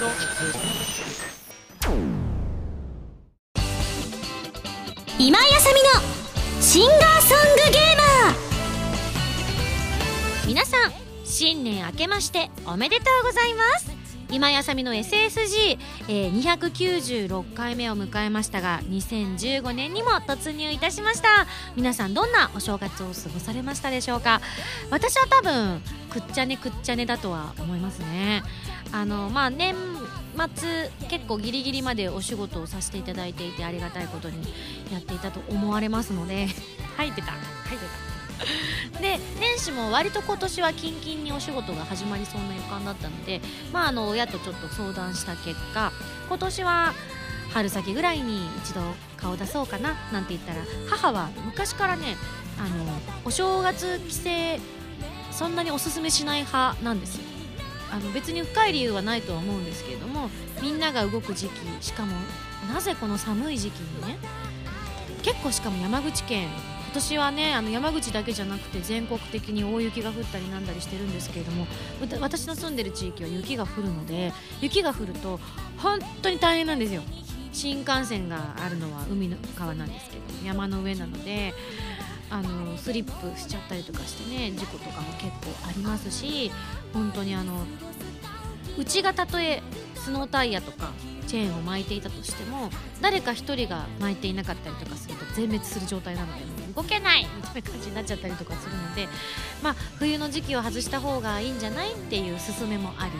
今井あさみのシンガーソングゲーマー。皆さん新年明けましておめでとうございます。今井あさみの ssg え296回目を迎えましたが2015年にも突入いたしました。皆さんどんなお正月を過ごされましたでしょうか？私は多分くっちゃねくっちゃねだとは思いますね。あのまあ年末結構ギリギリまでお仕事をさせていただいていてありがたいことにやっていたと思われますので。入ってた。入ってた。で年始も割と今年はキンキンにお仕事が始まりそうな予感だったので、まあ、あの親とちょっと相談した結果今年は春先ぐらいに一度顔出そうかななんて言ったら母は昔からねあのお正月帰省そんなにおすすめしない派なんですよあの別に深い理由はないとは思うんですけれどもみんなが動く時期しかもなぜこの寒い時期にね結構しかも山口県今年はねあの山口だけじゃなくて全国的に大雪が降ったりなんだりしてるんですけれども私の住んでる地域は雪が降るので雪が降ると本当に大変なんですよ。新幹線があるのは海の川なんですけど山の上なのであのスリップしちゃったりとかしてね事故とかも結構ありますし本当にあのうちがたとえスノータイヤとかチェーンを巻いていたとしても誰か1人が巻いていなかったりとかすると全滅する状態なので動けないみたいな感じになっちゃったりとかするので、まあ、冬の時期を外した方がいいんじゃないっていう勧めもあり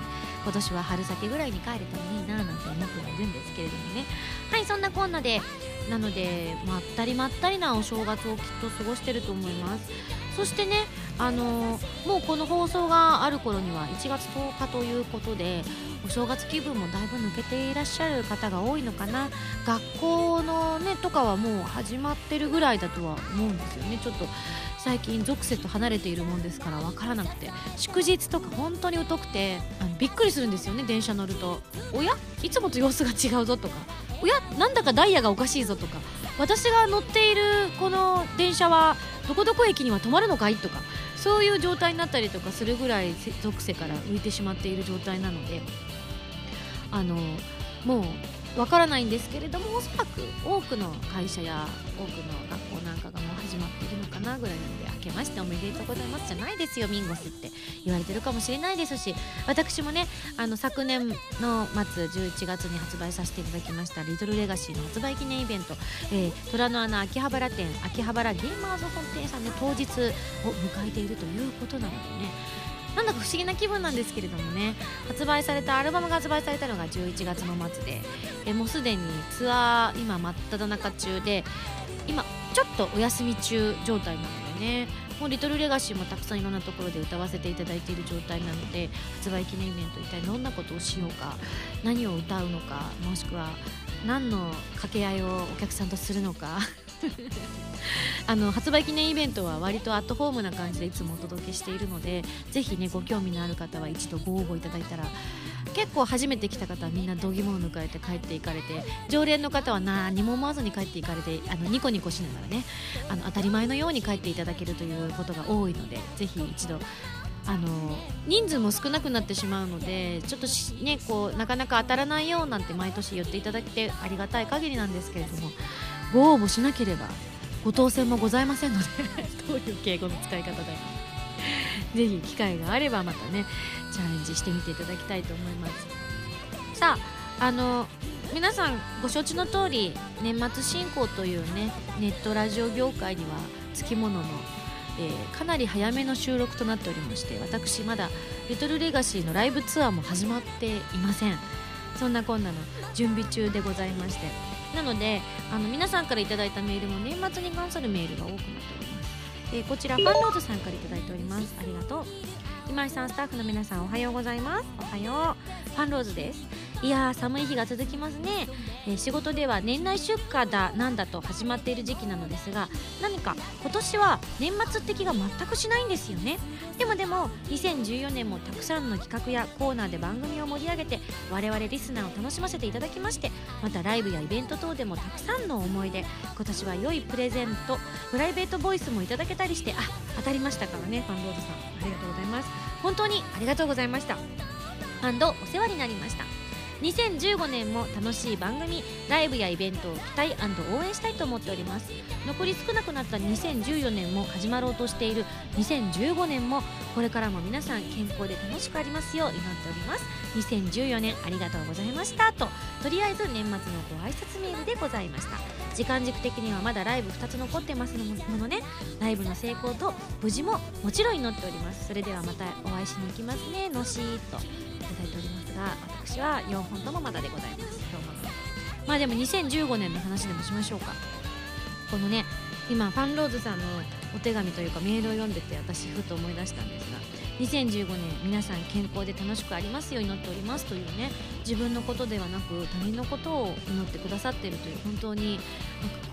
今年は春先ぐらいに帰れたらいいななんて思ってはいるんですけれどもね。はいそんなこんなでなのでまったりまったりなお正月をきっと過ごしてると思います。そしてねあのー、もうこの放送がある頃には1月10日ということでお正月気分もだいぶ抜けていらっしゃる方が多いのかな。学校のねとかはもう始まってるぐらいだとは思うんですよね。ちょっと最近属性と離れているもんですから分からなくて。祝日とか本当に疎くてあのびっくりするんですよね。電車乗ると。おや？いつもと様子が違うぞとか。おや？なんだかダイヤがおかしいぞとか。私が乗っているこの電車はどこどこ駅には止まるのかいとか。そういう状態になったりとかするぐらい属性から浮いてしまっている状態なので。あのもうわからないんですけれどもおそらく多くの会社や多くの学校なんかがもう始まっているのかなぐらいなので明けましておめでとうございますじゃないですよミンゴスって言われてるかもしれないですし私もねあの昨年の末11月に発売させていただきました「リトルレガシー」の発売記念イベント、えー、虎の穴秋葉原店秋葉原ゲーマーズ本店さんで当日を迎えているということなのでねなんだか不思議な気分なんですけれどもね。発売されたアルバムが発売されたのが11月の末で。えもうすでにツアー今真っ只中中で今ちょっとお休み中状態なのでね。もうリトルレガシーもたくさんいろんなところで歌わせていただいている状態なので発売記念イベント一体どんなことをしようか何を歌うのかもしくは何の掛け合いをお客さんとするのか。あの発売記念イベントは割とアットホームな感じでいつもお届けしているのでぜひねご興味のある方は一度ご応募いただいたら結構初めて来た方はみんな度肝を抜かれて帰っていかれて常連の方は何も思わずに帰っていかれてあのニコニコしながらねあの当たり前のように帰っていただけるということが多いのでぜひ一度あの人数も少なくなってしまうのでちょっとねこうなかなか当たらないよなんて毎年言っていただけてありがたい限りなんですけれどもご応募しなければご当選もございませんので どういう敬語の使い方だよ。ぜひ機会があればまたねチャレンジしてみていただきたいと思います。さああの皆さんご承知の通り年末進行というねネットラジオ業界にはつきものの、えー、かなり早めの収録となっておりまして私まだリトルレガシーのライブツアーも始まっていません。そんなこんなの準備中でございまして。なのであの皆さんから頂いたメールも年末に関するメールが多くなっております、え、こちらファンロードさんから頂いております。ありがとう。今井さんスタッフの皆さんおはようございます。おはよう。ファンローズです。いや寒い日が続きますね、えー、仕事では年内出荷だなんだと始まっている時期なのですが何か今年は年末的が全くしないんですよね。でもでも2014年もたくさんの企画やコーナーで番組を盛り上げて我々リスナーを楽しませていただきましてまたライブやイベント等でもたくさんの思い出今年は良いプレゼントプライベートボイスもいただけたりしてあ当たりましたからねファンロードさん。ありがとうございます。本当にありがとうございました。ハンドお世話になりました。2015年も楽しい番組ライブやイベントを期待応援したいと思っております。残り少なくなった2014年も始まろうとしている2015年もこれからも皆さん健康で楽しくありますよう祈っております。2014年ありがとうございましたと。とりあえず年末のご挨拶メールでございました。時間軸的にはまだライブ2つ残ってますものね。ライブの成功と無事ももちろん祈っております。それではまたお会いしに行きますね。のしーと。いただいております。が私は4本ともまだでございます。今日も。まあでも2015年の話でもしましょうか。このね今ファンローズさんのお手紙というかメールを読んでて私ふと思い出したんですが2015年皆さん健康で楽しくありますように祈っておりますというね自分のことではなく他人のことを祈ってくださっているという本当に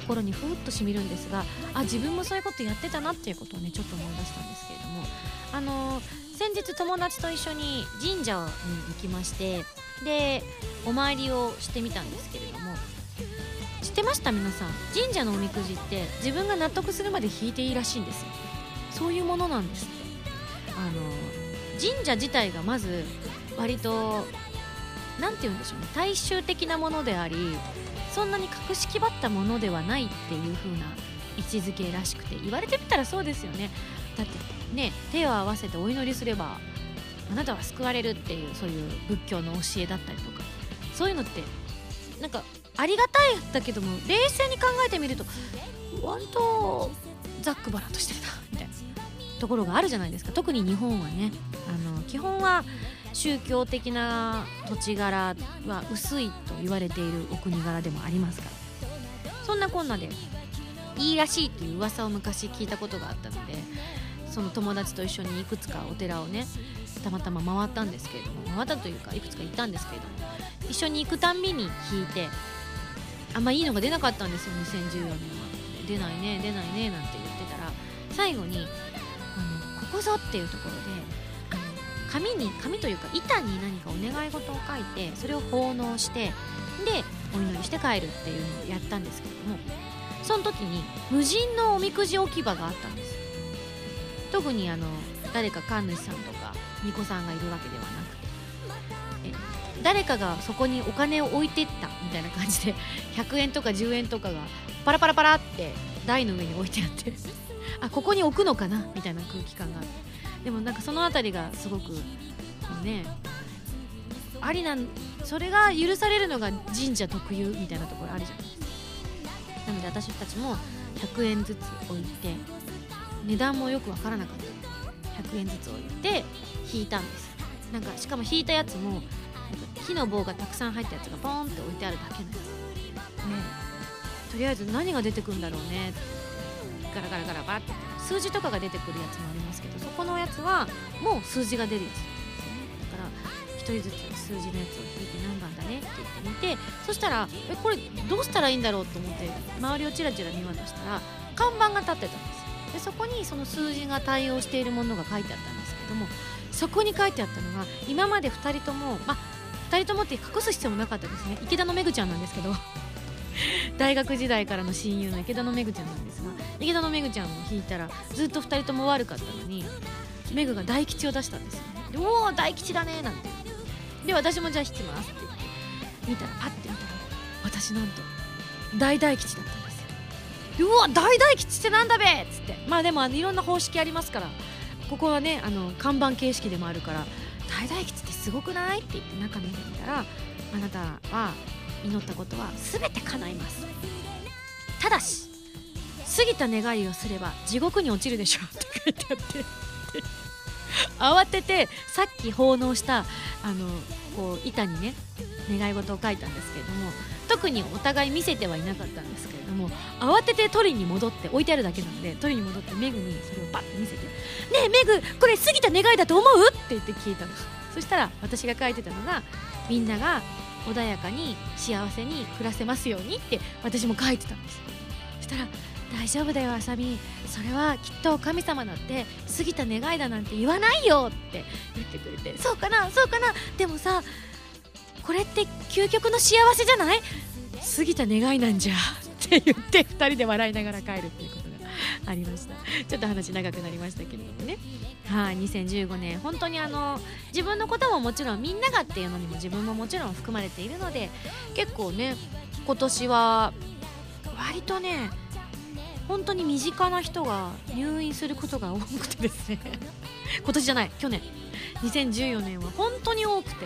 心にふーっとしみるんですがあ自分もそういうことやってたなっていうことをねちょっと思い出したんですけれどもあのー、先日友達と一緒に神社に行きましてでお参りをしてみたんですけれども知ってました？皆さん。神社のおみくじって自分が納得するまで引いていいらしいんですよ。そういうものなんです。ってあの神社自体がまず割と何て言うんでしょうね。大衆的なものでありそんなに格式ばったものではないっていう風な位置づけらしくて言われてみたらそうですよね。だってね手を合わせてお祈りすればあなたは救われるっていうそういう仏教の教えだったりとか。そういうのってなんかありがたいだけども冷静に考えてみると割とざっくばらんとしてるなみたいなところがあるじゃないですか。特に日本はねあの基本は宗教的な土地柄は薄いと言われているお国柄でもありますから。そんなこんなでいいらしいっていう噂を昔聞いたことがあったのでその友達と一緒にいくつかお寺をねたまたま回ったんですけれども回ったというかいくつか行ったんですけれども一緒に行くたんびに引いてあんまいいのが出なかったんですよ2014年は。出ないね出ないねなんて言ってたら最後にあのここぞっていうところで紙に紙というか板に何かお願い事を書いてそれを奉納してでお祈りして帰るっていうのをやったんですけれどもその時に無人のおみくじ置き場があったんです特にあの誰か神主さんとか巫女さんがいるわけではなくて。え誰かがそこにお金を置いてったみたいな感じで 100円とか10円とかがパラパラパラって台の上に置いてあって。あここに置くのかな？みたいな空気感がでもなんかその辺りがすごくねありなんそれが許されるのが神社特有みたいなところあるじゃないですか。なので私たちも100円ずつ置いて値段もよく分からなかった。100円ずつ置いて引いたんです。なんかしかも引いたやつも木の棒がたくさん入ったやつがポーンって置いてあるだけのやつねとりあえず何が出てくるんだろうね。ガラガラガラバって。数字とかが出てくるやつもありますけどそこのやつはもう数字が出るやつ。だから1人ずつ数字のやつを引いて何番だねって言ってみてそしたらえこれどうしたらいいんだろうと思って周りをチラチラ見渡したら看板が立ってたんです。でそこにその数字が対応しているものが書いてあったんですけどもそこに書いてあったのが今まで2人ともま2人ともって隠す必要もなかったですね。池田のめぐちゃんなんですけど 大学時代からの親友の池田のめぐちゃんなんですが池田のめぐちゃんを引いたらずっと2人とも悪かったのにめぐが大吉を出したんですよね。でおお大吉だねなんて。で私もじゃあ引きますって言って見たらパッて見たら私なんと大大吉だった。うわ大大吉ってなんだべっつって。まあでもあのいろんな方式ありますから。ここはねあの看板形式でもあるから大大吉ってすごくないって言って中見てみたらあなたは祈ったことは全て叶います。ただし過ぎた願いをすれば地獄に落ちるでしょって書いてあって。慌ててさっき奉納したあのこう板にね願い事を書いたんですけれども特にお互い見せてはいなかったんですけれども慌てて取りに戻って置いてあるだけなので取りに戻ってメグにそれをバッて見せて「ねえメグこれ過ぎた願いだと思う?」って言って聞いたんですそしたら私が書いてたのがみんなが穏やかに幸せに暮らせますようにって私も書いてたんです。そしたら大丈夫だよあさみ。それはきっと神様だって過ぎた願いだなんて言わないよって言ってくれてそうかなそうかな。でもさこれって究極の幸せじゃない？過ぎた願いなんじゃ。って言って2人で笑いながら帰るっていうことがありました。ちょっと話長くなりましたけれどもね。はい2015年。本当にあの自分のことももちろんみんながっていうのにも自分ももちろん含まれているので結構ね今年は割とね本当に身近な人が入院することが多くてですね。今年じゃない去年。2014年は本当に多くて。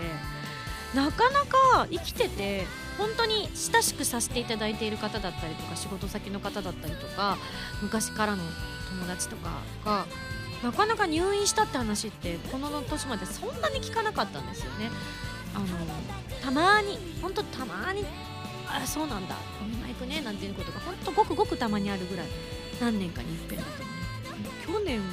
なかなか生きてて本当に親しくさせていただいている方だったりとか仕事先の方だったりとか昔からの友達とかがなかなか入院したって話ってこの年までそんなに聞かなかったんですよね。あのたまに本当たまにあそうなんだお見舞い行くねなんていうことが本当ごくごくたまにあるぐらい何年かに一遍だと思う去年も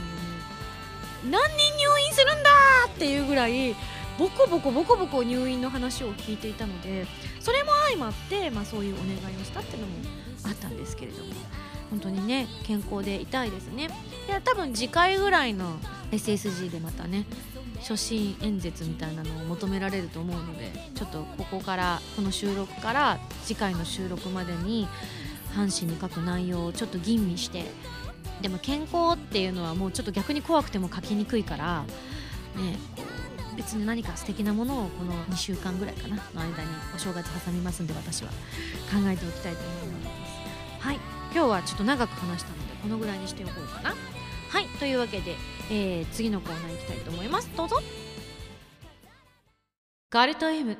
何人入院するんだっていうぐらいボコボコボコボコ入院の話を聞いていたのでそれも相まって、まあ、そういうお願いをしたっていうのもあったんですけれども。本当にね健康でいたいですね。いや多分次回ぐらいの SSG でまたね初心演説みたいなのを求められると思うのでちょっとここからこの収録から次回の収録までに阪神に書く内容をちょっと吟味してでも健康っていうのはもうちょっと逆に怖くても書きにくいからねこう別に何か素敵なものをこの2週間ぐらいかなの間にお正月挟みますんで私は考えておきたいと思います。はい。今日はちょっと長く話したのでこのぐらいにしておこうかな。はい。というわけで、えー、次のコーナー行きたいと思います。どうぞ。ガルト M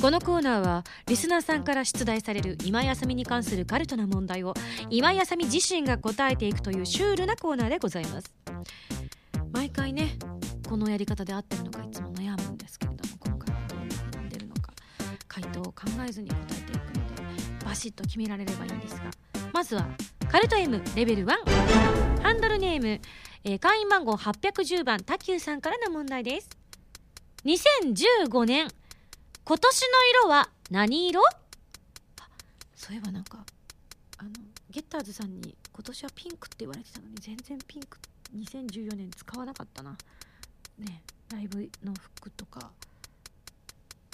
このコーナーはリスナーさんから出題される今井あさみに関するカルトな問題を今井あさみ自身が答えていくというシュールなコーナーでございます。毎回ねこのやり方で合ってるのかいつも悩むんですけれども今回はどういうふうに出るのか回答を考えずに答えていくのでバシッと決められればいいんですがまずはカルト M レベル1ハンドルネーム、えー、会員番号810番タキューさんからの問題です。2015年今年の色は何色？そういえばなんかあのゲッターズさんに今年はピンクって言われてたのに全然ピンク2014年使わなかったな。ねライブの服とか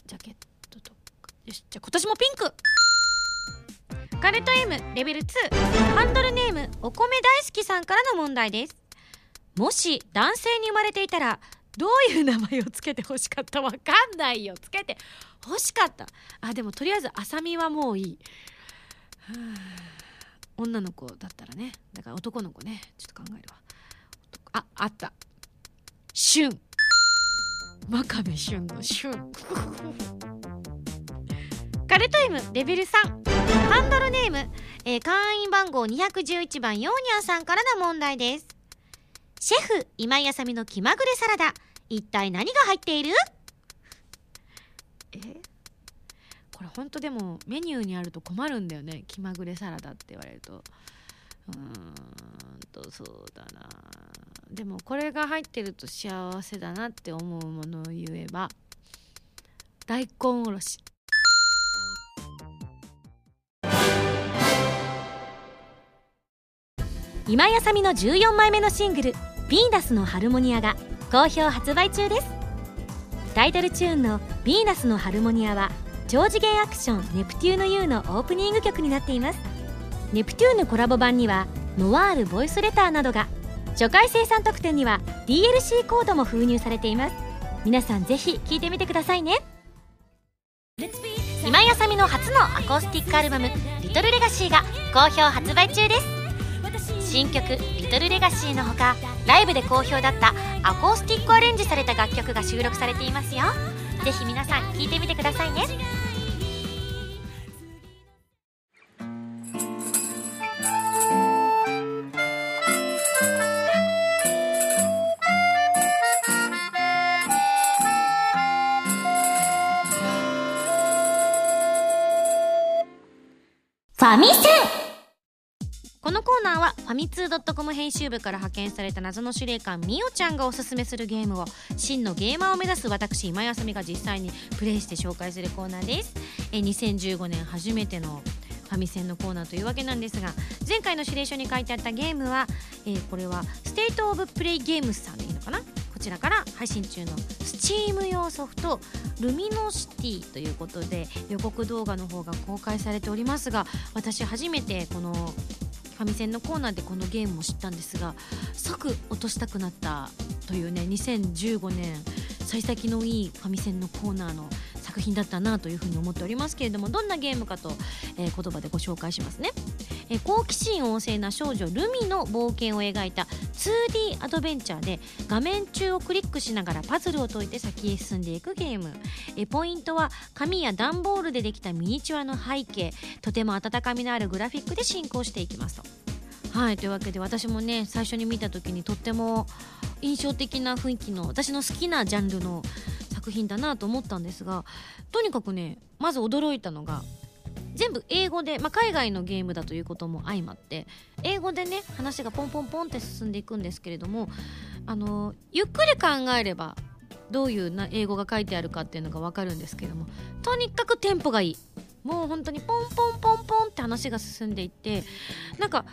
ジャケットとか。よしじゃあ今年もピンク。カルト M レベル2ハンドルネームお米大好きさんからの問題です。もし男性に生まれていたらどういう名前をつけて欲しかった？わかんないよ。つけて欲しかった。あでもとりあえずあさみはもういい。女の子だったらね。だから男の子ね。ちょっと考えるわ。ああった。旬真壁旬の旬カルト M レベル3ハンドルネーム、えー、会員番号211番ヨーニャンさんからの問題です。シェフ今井あさみの気まぐれサラダ。一体何が入っている？え？これほんとでもメニューにあると困るんだよね。気まぐれサラダって言われると。うーんとそうだな。でもこれが入ってると幸せだなって思うものを言えば大根おろし。今井あさみの14枚目のシングル「ヴィーナスのハルモニア」が好評発売中です。タイトルチューンの「ヴィーナスのハルモニア」は超次元アクション「ネプテューヌ U」のオープニング曲になっています。ネプテューヌコラボ版にはノワールボイスレターなどが初回生産特典には DLC コードも封入されています。皆さんぜひ聴いてみてくださいね。今井あさみの初のアコースティックアルバム「リトルレガシーが好評発売中です。新曲「リトルレガシーのほかライブで好評だったアコースティックアレンジされた楽曲が収録されていますよ。ぜひ皆さん聴いてみてくださいね。ァミセン。このコーナーはファミツー .com 編集部から派遣された謎の司令官みおちゃんがおすすめするゲームを真のゲーマーを目指す私今井あさみが実際にプレイして紹介するコーナーです。え2015年初めてのファミセンのコーナーというわけなんですが前回の指令書に書いてあったゲームは、えーこれはステートオブプレイゲームスさんでいいのかな？ちらから配信中のスチーム用ソフトルミノシティということで予告動画の方が公開されておりますが私初めてこのファミセンのコーナーでこのゲームを知ったんですが即落としたくなったというね2015年幸先のいいファミセンのコーナーの作品だったなというふうに思っておりますけれどもどんなゲームかと、えー、言葉でご紹介しますね、えー、好奇心旺盛な少女ルミの冒険を描いた 2D アドベンチャーで画面中をクリックしながらパズルを解いて先へ進んでいくゲーム、えー、ポイントは紙や段ボールでできたミニチュアの背景とても温かみのあるグラフィックで進行していきますと。はいというわけで私もね最初に見た時にとっても印象的な雰囲気の私の好きなジャンルの作品だなと思ったんですがとにかくねまず驚いたのが全部英語で、まあ、海外のゲームだということも相まって英語でね話がポンポンポンって進んでいくんですけれどもあのゆっくり考えればどういうな英語が書いてあるかっていうのが分かるんですけどもとにかくテンポがいい。もう本当にポンポンポンポンって話が進んでいってなんか考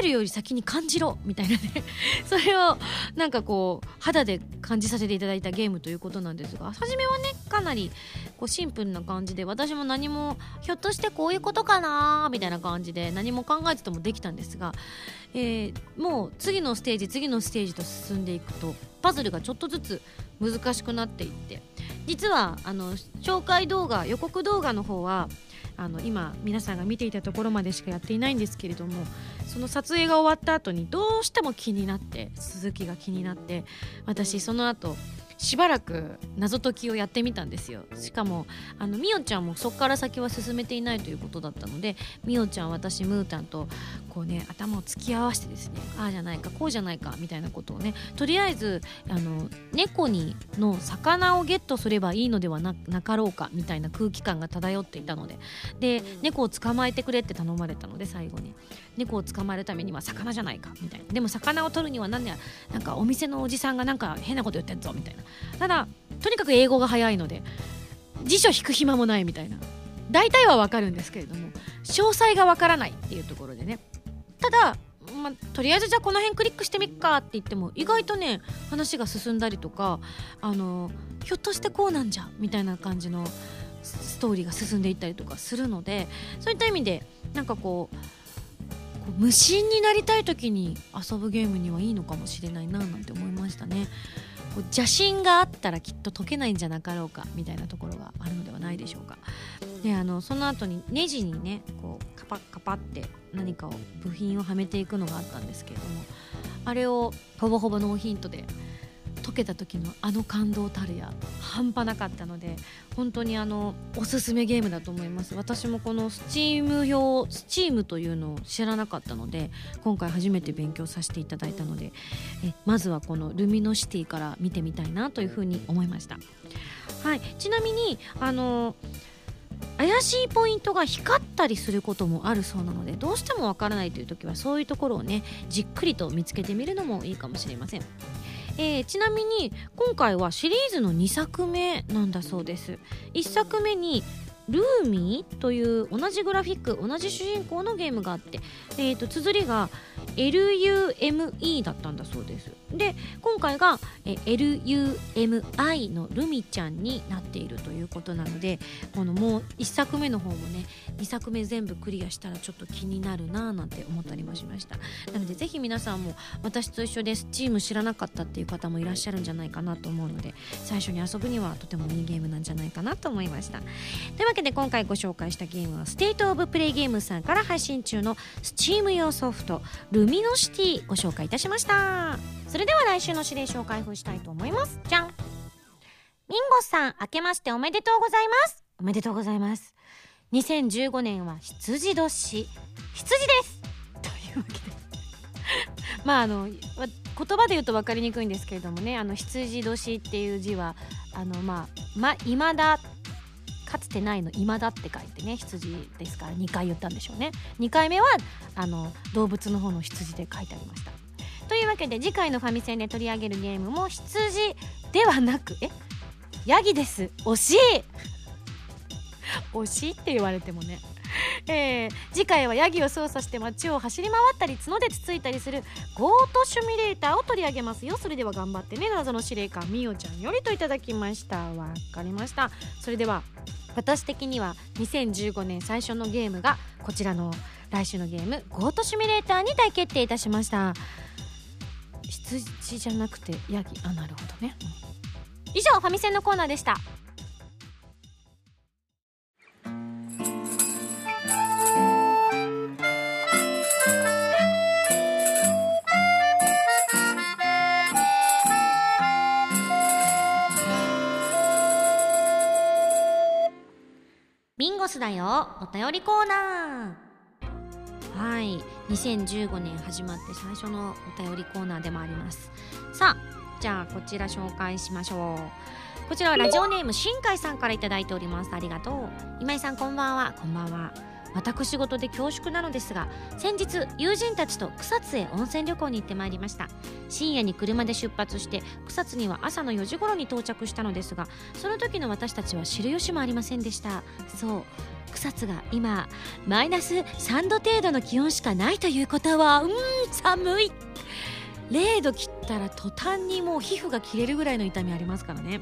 えるより先に感じろみたいなね。それをなんかこう肌で感じさせていただいたゲームということなんですが初めはねかなりこうシンプルな感じで私も何もひょっとしてこういうことかなみたいな感じで何も考えててもできたんですが、えー、もう次のステージ次のステージと進んでいくとパズルがちょっとずつ難しくなっていって実はあの紹介動画予告動画の方はあの今皆さんが見ていたところまでしかやっていないんですけれどもその撮影が終わった後にどうしても気になって鈴木が気になって私その後しばらく謎解きをやってみたんですよ。しかもあのみおちゃんもそこから先は進めていないということだったのでみおちゃん私ムータンとこうね頭を突き合わせてですねああじゃないかこうじゃないかみたいなことをねとりあえずあの猫にの魚をゲットすればいいのではなかろうかみたいな空気感が漂っていたのでで猫を捕まえてくれって頼まれたので最後に。猫を捕まえるためには魚じゃないかみたいな。でも魚を取るには何やなんかお店のおじさんがなんか変なこと言ってんぞみたいな。ただとにかく英語が早いので辞書引く暇もないみたいな大体はわかるんですけれども詳細がわからないっていうところでねただまあ、とりあえずじゃあこの辺クリックしてみっかって言っても意外とね話が進んだりとかあのひょっとしてこうなんじゃみたいな感じのストーリーが進んでいったりとかするのでそういった意味でなんかこう無心になりたい時に遊ぶゲームにはいいのかもしれないななんて思いましたね。邪心があったらきっと解けないんじゃなかろうかみたいなところがあるのではないでしょうか。であのその後にネジにねこうカパッカパって何かを部品をはめていくのがあったんですけれどもあれをほぼほぼノーヒントで解けた時のあの感動たるや半端なかったので本当にあのおすすめゲームだと思います。私もこのスチーム表スチームというのを知らなかったので今回初めて勉強させていただいたのでえまずはこのルミノシティから見てみたいなというふうに思いました。はいちなみにあの怪しいポイントが光ったりすることもあるそうなのでどうしてもわからないという時はそういうところをねじっくりと見つけてみるのもいいかもしれません。えー、ちなみに今回はシリーズの2作目なんだそうです。1作目にルーミーという同じグラフィック同じ主人公のゲームがあって、えーと、綴りが LUME だったんだそうです。で今回が LUMI のルミちゃんになっているということなのでこのもう1作目の方もね2作目全部クリアしたらちょっと気になるなぁなんて思ったりもしました。なのでぜひ皆さんも私と一緒でスチーム知らなかったっていう方もいらっしゃるんじゃないかなと思うので最初に遊ぶにはとてもいいゲームなんじゃないかなと思いました。というわけで今回ご紹介したゲームはステートオブプレイゲームさんから配信中のスチーム。チーム用ソフトルミノシティご紹介いたしました。それでは来週の指令書を開封したいと思います。じゃん。ミンゴさん明けましておめでとうございます。おめでとうございます。2015年は羊年羊です。というわけで。まああの言葉で言うと分かりにくいんですけれどもね。あの羊年っていう字はあのまあま未だかつてないの今だって書いてね羊ですから2回言ったんでしょうね。2回目はあの動物の方の羊で書いてありました。というわけで次回のファミセンで取り上げるゲームも羊ではなくえ？ヤギです。惜しい。惜しって言われてもね。えー、次回はヤギを操作して街を走り回ったり角でつついたりするゴートシュミレーターを取り上げます。よそれでは頑張ってね。謎の司令官みおちゃんよりといただきました。わかりました。それでは私的には2015年最初のゲームがこちらの来週のゲームゴートシュミレーターに大決定いたしました。羊じゃなくてヤギ。あなるほどね、以上ファミセンのコーナーでした。ビンゴスだよお便りコーナー。はい。2015年始まって最初のお便りコーナーでもあります。さあじゃあこちら紹介しましょう。こちらはラジオネーム新海さんから頂いております。ありがとう。今井さんこんばんは。こんばんは。私事で恐縮なのですが先日友人たちと草津へ温泉旅行に行ってまいりました。深夜に車で出発して草津には朝の4時頃に到着したのですがその時の私たちは知る由もありませんでした。そう草津が今マイナス3度程度の気温しかないということはうん寒い。0度切ったら途端にもう皮膚が切れるぐらいの痛みありますからね。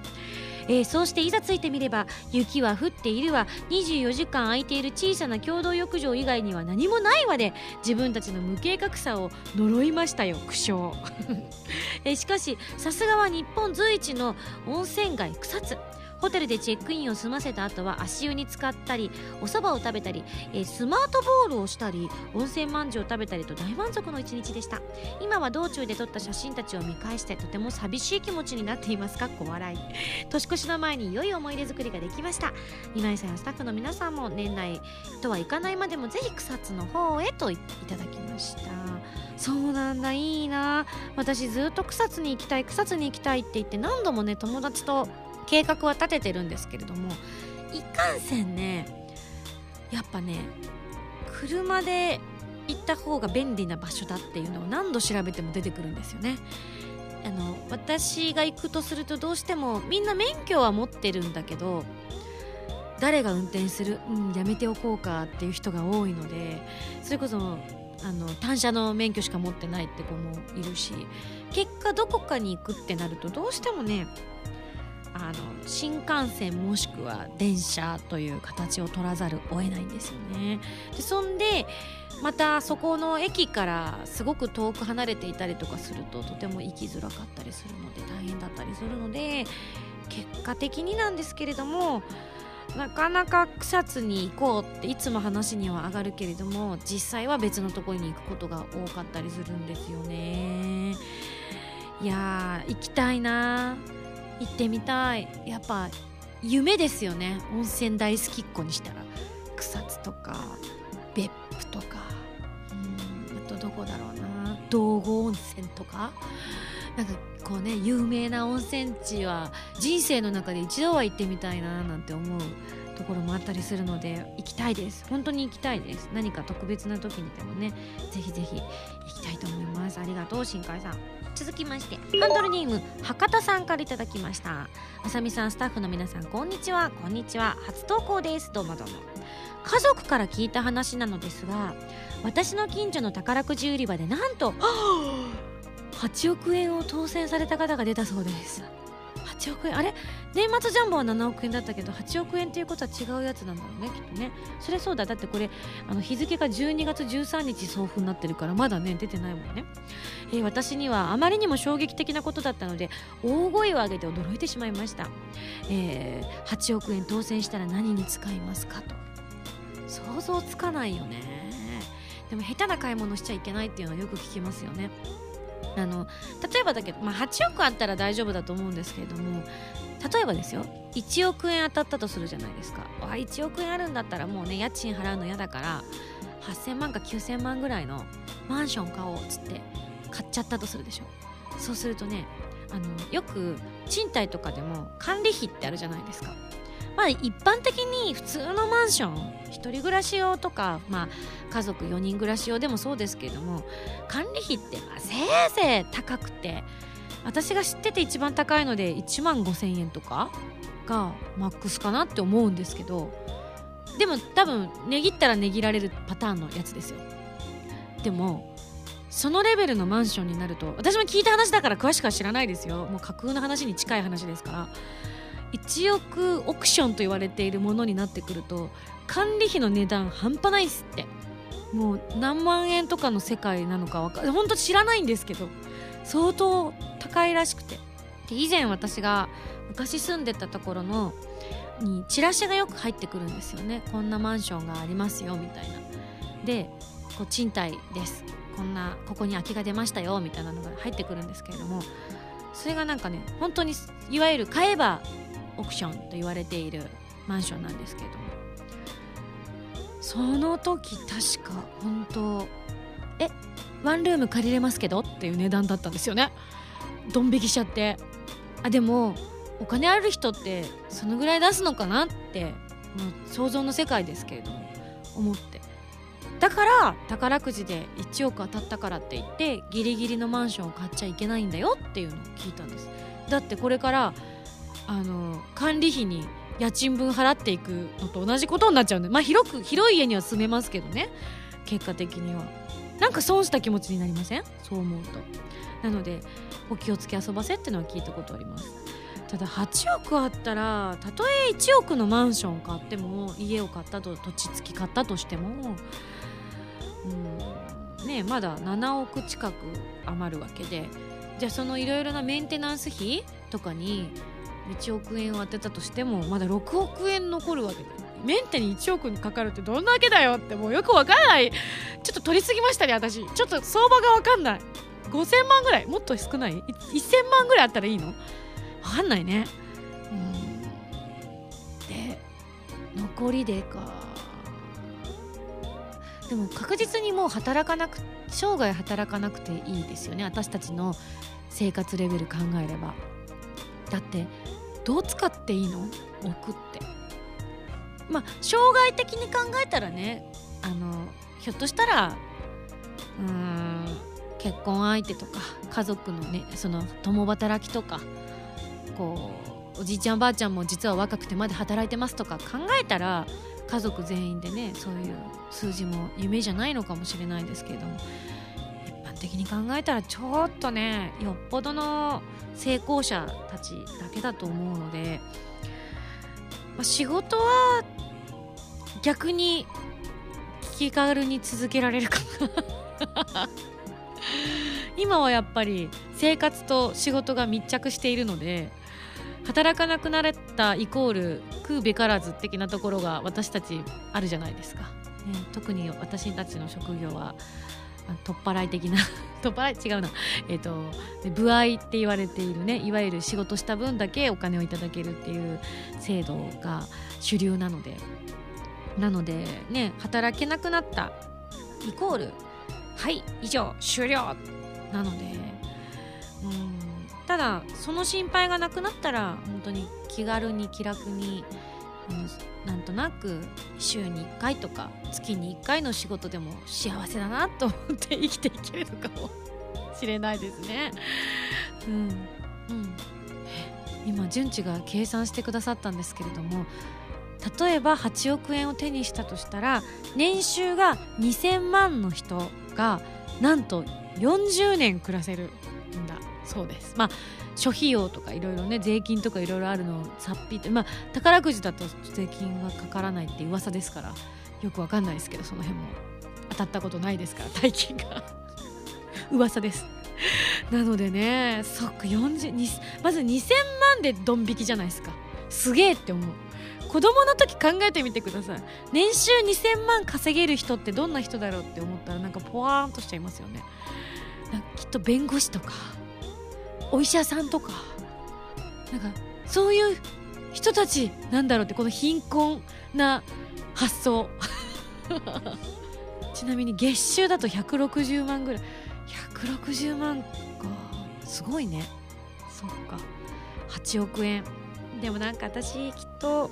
えー、そうしていざついてみれば雪は降っているわ。24時間空いている小さな共同浴場以外には何もないわで自分たちの無計画さを呪いましたよ。苦笑。えー、しかしさすがは日本随一の温泉街草津。ホテルでチェックインを済ませた後は足湯に浸かったりお蕎麦を食べたり、えー、スマートボールをしたり温泉まんじゅうを食べたりと大満足の一日でした。今は道中で撮った写真たちを見返してとても寂しい気持ちになっていますか？っこ笑い。年越しの前に良い思い出作りができました。今井さんやスタッフの皆さんも年内とはいかないまでもぜひ草津の方へといただきました。そうなんだいいな。私ずっと草津に行きたい草津に行きたいって言って何度もね友達と計画は立ててるんですけれどもいかんせんねやっぱね車で行った方が便利な場所だっていうのを何度調べても出てくるんですよね。あの私が行くとするとどうしてもみんな免許は持ってるんだけど誰が運転する、うん、やめておこうかっていう人が多いのでそれこそあの単車の免許しか持ってないって子もいるし結果どこかに行くってなるとどうしてもねあの新幹線もしくは電車という形を取らざるを得ないんですよね。でそんでまたそこの駅からすごく遠く離れていたりとかするととても行きづらかったりするので大変だったりするので結果的になんですけれどもなかなか草津に行こうっていつも話には上がるけれども実際は別のところに行くことが多かったりするんですよねいやー行きたいな行ってみたい。やっぱ夢ですよね。温泉大好きっ子にしたら。草津とか別府とか。うんあとどこだろうな。道後温泉とか。なんかこうね有名な温泉地は人生の中で一度は行ってみたいななんて思う。ところもあったりするので行きたいです。本当に行きたいです。何か特別な時にでもねぜひぜひ行きたいと思います。ありがとう新海さん。続きましてハンドルネーム博多さんからいただきました。あさみさんスタッフの皆さんこんにちは。こんにちは。初投稿です。どうもどうも。家族から聞いた話なのですが私の近所の宝くじ売り場でなんと 8億円を当選された方が出たそうです。8億円。あれ？年末ジャンボは7億円だったけど8億円っていうことは違うやつなんだろうねきっとね。それそうだ。だってこれあの日付が12月13日送付になってるからまだね出てないもんね、えー、私にはあまりにも衝撃的なことだったので大声を上げて驚いてしまいました、えー、8億円当選したら何に使いますかと。想像つかないよね。でも下手な買い物しちゃいけないっていうのはよく聞きますよね。あの例えばだけど、まあ、8億あったら大丈夫だと思うんですけれども例えばですよ1億円当たったとするじゃないですか。あ1億円あるんだったらもうね家賃払うの嫌だから8000万か9000万ぐらいのマンション買おうっつって買っちゃったとするでしょ。そうするとねあのよく賃貸とかでも管理費ってあるじゃないですか。まあ一般的に普通のマンション1人暮らし用とか、まあ、家族4人暮らし用でもそうですけれども管理費ってまあせいぜい高くて私が知ってて一番高いので1万5000円とかがマックスかなって思うんですけどでも多分値切ったら値切られるパターンのやつですよ。でもそのレベルのマンションになると私も聞いた話だから詳しくは知らないですよ。もう架空の話に近い話ですから。1億オクションと言われているものになってくると管理費の値段半端ないっすって。もう何万円とかの世界なのかわか本当知らないんですけど相当高いらしくて。で以前私が昔住んでたところのにチラシがよく入ってくるんですよね。こんなマンションがありますよみたいな。でこう賃貸です。こんなここに空きが出ましたよみたいなのが入ってくるんですけれどもそれがなんかね本当にいわゆる買えばオークションと言われているマンションなんですけれども。その時確か本当えワンルーム借りれますけどっていう値段だったんですよね。ドン引きしちゃって。あでもお金ある人ってそのぐらい出すのかなってもう想像の世界ですけれども思って。だから宝くじで1億当たったからって言ってギリギリのマンションを買っちゃいけないんだよっていうのを聞いたんです。だってこれからあの管理費に家賃分払っていくのと同じことになっちゃうんでまあ広く広い家には住めますけどね。結果的には。なんか損した気持ちになりません？そう思うと。なのでお気をつけ遊ばせってのは聞いたことあります。ただ8億あったらたとえ1億のマンション買っても家を買ったと土地付き買ったとしてもうんねまだ7億近く余るわけで。じゃあそのいろいろなメンテナンス費とかに1億円を当てたとしてもまだ6億円残るわけでメンテに1億にかかるってどんなわけだよってもうよくわからない。ちょっと取りすぎましたね私。ちょっと相場がわかんない。5000万ぐらいもっと少ない？1000万ぐらいあったらいいの？わかんないね。うん。で残りでか。でも確実にもう働かなく生涯働かなくていいですよね。私たちの生活レベル考えれば。だってどう使っていいの？置くって。まあ生涯的に考えたらねあのひょっとしたらうーん結婚相手とか家族のねその共働きとかこうおじいちゃんおばあちゃんも実は若くてまだ働いてますとか考えたら家族全員でねそういう数字も夢じゃないのかもしれないですけれども的に考えたらちょっとねよっぽどの成功者たちだけだと思うので、まあ、仕事は逆に気軽に続けられるかな。今はやっぱり生活と仕事が密着しているので働かなくなれたイコール食うべからず的なところが私たちあるじゃないですか、ね、特に私たちの職業は。取っ払い的な。取っ払い？違うな、えーと、歩合って言われているね。いわゆる仕事した分だけお金をいただけるっていう制度が主流なので。なのでね働けなくなった。イコールはい以上終了。なのでうんただその心配がなくなったら本当に気軽に気楽になんとなく週に1回とか月に1回の仕事でも幸せだなと思って生きていけるのかもしれないですね。うん、うん、今順次が計算してくださったんですけれども例えば8億円を手にしたとしたら年収が2000万の人がなんと40年暮らせるんだそうですまあ諸費用とかいろいろね税金とかいろいろあるのをさっぴってまあ宝くじだと税金はかからないって噂ですからよくわかんないですけどその辺も。当たったことないですから大金が。噂です。なのでねそっか40まず2000万でドン引きじゃないですか。すげえって思う。子供の時考えてみてください。年収2000万稼げる人ってどんな人だろうって思ったらなんかポワーンとしちゃいますよね。きっと弁護士とかお医者さんとか。なんかそういう人たちなんだろうってこの貧困な発想。ちなみに月収だと160万ぐらい。160万か。すごいね。そっか。8億円。でもなんか私きっと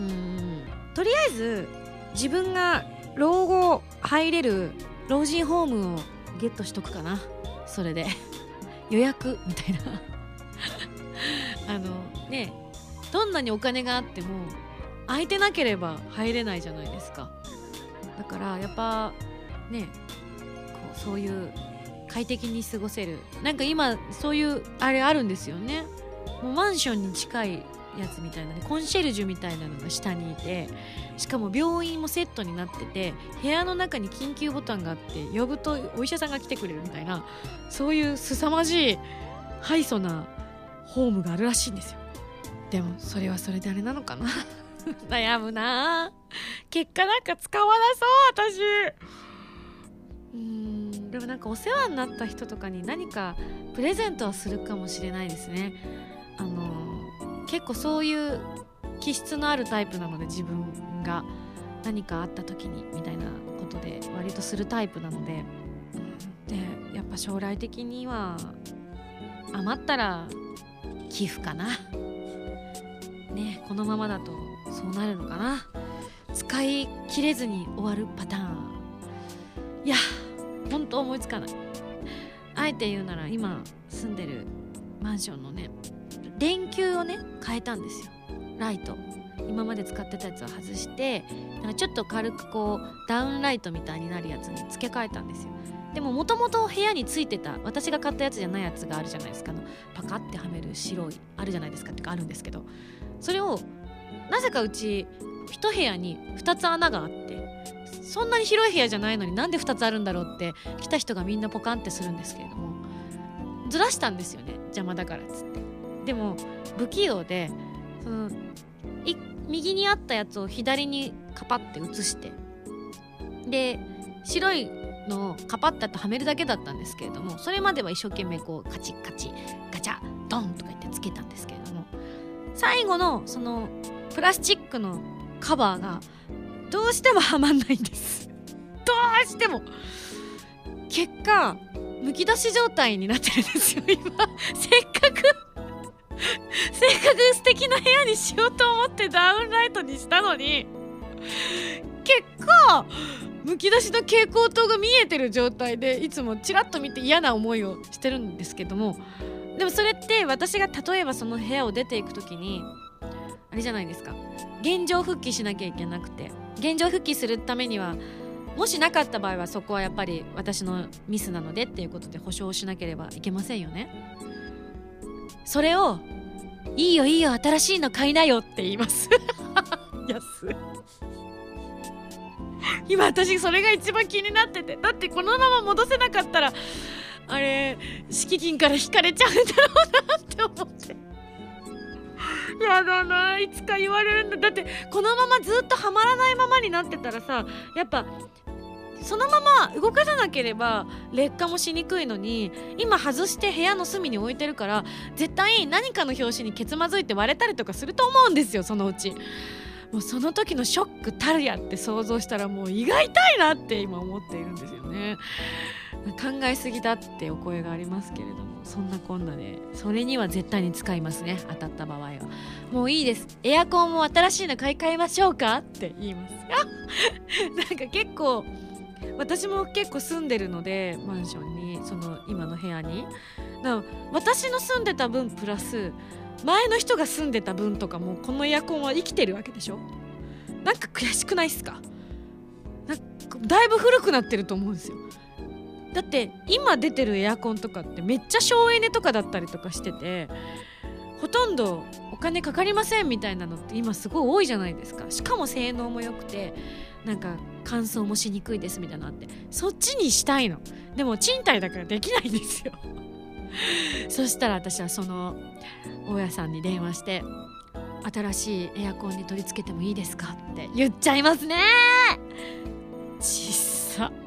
うん。とりあえず自分が老後入れる老人ホームをゲットしとくかな。それで。予約みたいな。あのねどんなにお金があっても空いてなければ入れないじゃないですか。だからやっぱねこうそういう快適に過ごせる。なんか今そういうあれあるんですよね。もうマンションに近いやつみたいなねコンシェルジュみたいなのが下にいてしかも病院もセットになってて部屋の中に緊急ボタンがあって呼ぶとお医者さんが来てくれるみたいなそういう凄まじいハイソなホームがあるらしいんですよ。でもそれはそれであれなのかな？悩むな結果なんか使わなそう私。うんでもなんかお世話になった人とかに何かプレゼントはするかもしれないですね。あの結構そういう気質のあるタイプなので自分が何かあった時にみたいなことで割とするタイプなのででやっぱ将来的には余ったら寄付かな。ねこのままだとそうなるのかな。使い切れずに終わるパターン。いや本当思いつかない。あえて言うなら今住んでるマンションのね電球をね変えたんですよ。ライト。今まで使ってたやつを外してなんかちょっと軽くこうダウンライトみたいになるやつに付け替えたんですよ。でももともと部屋についてた私が買ったやつじゃないやつがあるじゃないですか。あのパカってはめる白いあるじゃないですかっていうかあるんですけど。それをなぜかうち一部屋に2つ穴があってそんなに広い部屋じゃないのになんで2つあるんだろうって来た人がみんなポカンってするんですけれどもずらしたんですよね。邪魔だからっつって。でも不器用でその右にあったやつを左にカパって移してで白いのをカパッてとはめるだけだったんですけれどもそれまでは一生懸命こうカチカチガチャドンとか言ってつけたんですけれども最後のそのプラスチックのカバーがどうしてもはまんないんです。どうしても。結果むき出し状態になってるんですよ今。せっかく せっかく素敵な部屋にしようと思ってダウンライトにしたのに結果むき出しの蛍光灯が見えてる状態でいつもちらっと見て嫌な思いをしてるんですけどもでもそれって私が例えばその部屋を出ていく時にあれじゃないですか。現状復帰しなきゃいけなくて現状復帰するためにはもしなかった場合はそこはやっぱり私のミスなのでっていうことで保証しなければいけませんよね。それを「いいよいいよ新しいの買いなよ」って言います。安今私それが一番気になっててだってこのまま戻せなかったらあれ敷金から引かれちゃうんだろうなって思って。やだないつか言われるんだ。だってこのままずっとはまらないままになってたらさやっぱそのまま動かさなければ劣化もしにくいのに今外して部屋の隅に置いてるから絶対何かの拍子にけつまずいて割れたりとかすると思うんですよそのうち。もうその時のショックたるやって想像したらもう胃が痛いなって今思っているんですよね。考えすぎだってお声がありますけれどもそんなこんなでそれには絶対に使いますね当たった場合は。もういいです。エアコンも新しいの買い替えましょうかって言います。なんか結構私も結構住んでるのでマンションにその今の部屋に。だ私の住んでた分プラス前の人が住んでた分とかもこのエアコンは生きてるわけでしょ？なんか悔しくないっすか？なんかだいぶ古くなってると思うんですよ。だって今出てるエアコンとかってめっちゃ省エネとかだったりとかしててほとんどお金かかりませんみたいなのって今すごい多いじゃないですか。しかも性能も良くてなんか乾燥もしにくいですみたいなのあってそっちにしたいの。でも賃貸だからできないんですよ。そしたら私はその大家さんに電話して新しいエアコンに取り付けてもいいですかって言っちゃいますね。ちっさ。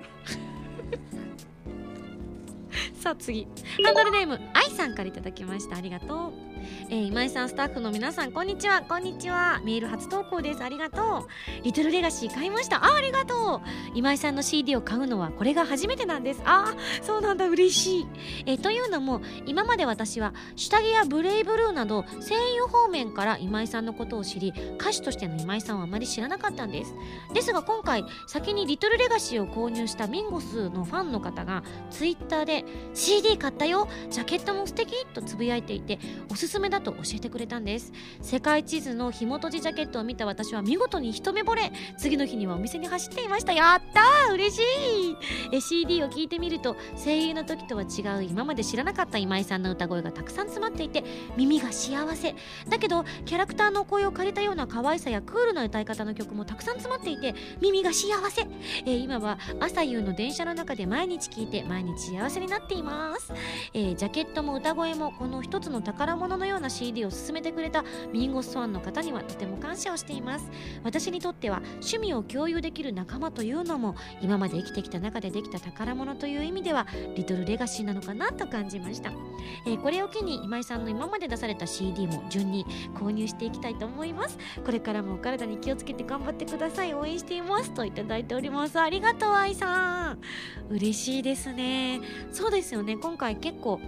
さあ次。ハンドルネーム愛さんから頂きました。ありがとう。えー、今井さんスタッフの皆さんこんにちは。こんにちは。メール初投稿です。ありがとう。リトルレガシー買いました。あありがとう。今井さんの CD を買うのはこれが初めてなんです。あそうなんだ。嬉しい、えー、というのも今まで私は下着やブレイブルーなど声優方面から今井さんのことを知り歌手としての今井さんはあまり知らなかったんです。ですが今回先にリトルレガシーを購入したミンゴスのファンの方がツイッターで CD 買ったよ。ジャケットも素敵とつぶやいていておすすすめだと教えてくれたんです。世界地図の紐閉じジャケットを見た私は見事に一目惚れ。次の日にはお店に走っていました。やったー！嬉しい！え CD を聴いてみると声優の時とは違う今まで知らなかった今井さんの歌声がたくさん詰まっていて耳が幸せ。だけどキャラクターの声を借りたような可愛さやクールな歌い方の曲もたくさん詰まっていて耳が幸せ、え、今は朝夕の電車の中で毎日聴いて毎日幸せになっています、えー、ジャケットも歌声もこの一つの宝物のような CD を勧めてくれたミンゴスファンの方にはとても感謝をしています。私にとっては趣味を共有できる仲間というのも今まで生きてきた中でできた宝物という意味ではリトルレガシーなのかなと感じました、えー、これを機に今井さんの今まで出された CD も順に購入していきたいと思います。これからもお体に気をつけて頑張ってください。応援しています。といただいております。ありがとう愛さん。嬉しいですね。そうですよね。今回結構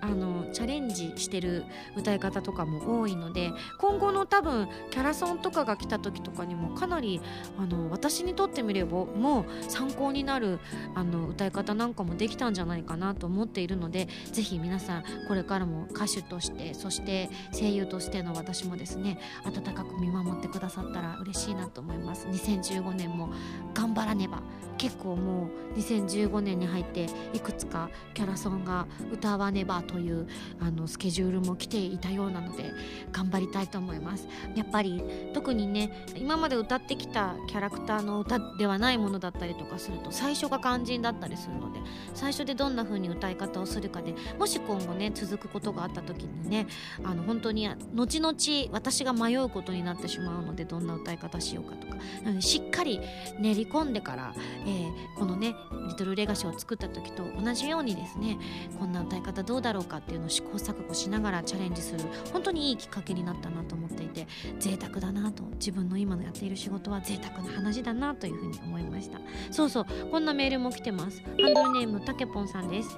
あのチャレンジしてる歌い方とかも多いので今後の多分キャラソンとかが来た時とかにもかなりあの私にとってみればもう参考になるあの歌い方なんかもできたんじゃないかなと思っているのでぜひ皆さんこれからも歌手としてそして声優としての私もですね温かく見守ってくださったら嬉しいなと思います。2015年も頑張らねば結構もう2015年に入っていくつかキャラソンが歌わねばというあのスケジュールも来ていいたようなので頑張りたいと思います。やっぱり特にね今まで歌ってきたキャラクターの歌ではないものだったりとかすると最初が肝心だったりするので最初でどんな風に歌い方をするかでもし今後ね続くことがあった時にねあの本当に後々私が迷うことになってしまうのでどんな歌い方しようかとか。なのでしっかり練り込んでから、えー、このね「リトルレガシー」を作った時と同じようにですねこんな歌い方どうだろうかっていうのを試行錯誤しながらチャレンジする。本当にいいきっかけになったなと思っていて贅沢だなと。自分の今のやっている仕事は贅沢な話だなというふうに思いました。そうそう。こんなメールも来てます。ハンドルネームたけぽんさんです。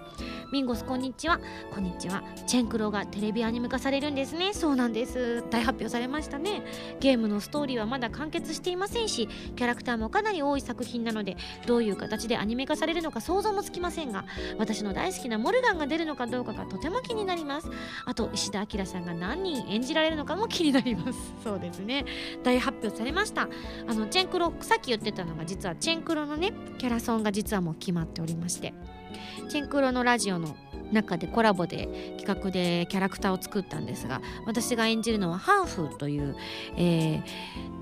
ミンゴスこんにちは。こんにちは。チェンクロがテレビアニメ化されるんですね。そうなんです。大発表されましたね。ゲームのストーリーはまだ完結していませんしキャラクターもかなり多い作品なのでどういう形でアニメ化されるのか想像もつきませんが私の大好きなモルガンが出るのかどうかがとても気になります。あと石田明さんが何人演じられるのかも気になります。そうですね。大発表されました。あのチェンクロさっき言ってたのが実はチェンクロのねキャラソンが実はもう決まっておりまして。チェンクロのラジオの中でコラボで企画でキャラクターを作ったんですが私が演じるのはハンフという、えー、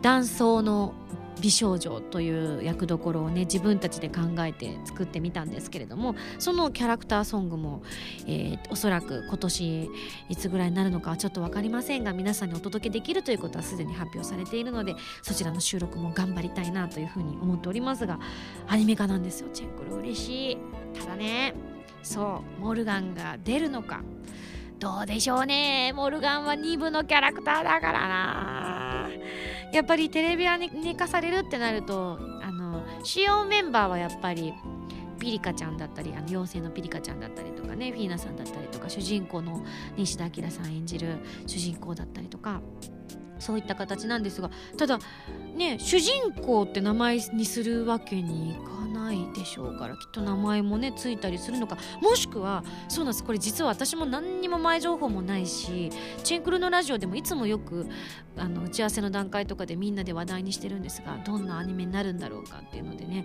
男装の美少女という役どころをね自分たちで考えて作ってみたんですけれどもそのキャラクターソングも、えー、おそらく今年いつぐらいになるのかはちょっと分かりませんが皆さんにお届けできるということはすでに発表されているのでそちらの収録も頑張りたいなというふうに思っておりますがアニメ化なんですよ。チェックル嬉しい。ただねそうモルガンが出るのか。どうでしょうね。モルガンは2部のキャラクターだからな。やっぱりテレビアニメ化されるってなるとあの主要メンバーはやっぱりピリカちゃんだったりあの妖精のピリカちゃんだったりとかねフィーナさんだったりとか主人公の西田明さん演じる主人公だったりとかそういった形なんですがただね主人公って名前にするわけにいかないでしょうからきっと名前もねついたりするのか。もしくはそうなんです。これ実は私も何にも前情報もないしチンクルのラジオでもいつもよくあの打ち合わせの段階とかでみんなで話題にしてるんですがどんなアニメになるんだろうかっていうのでね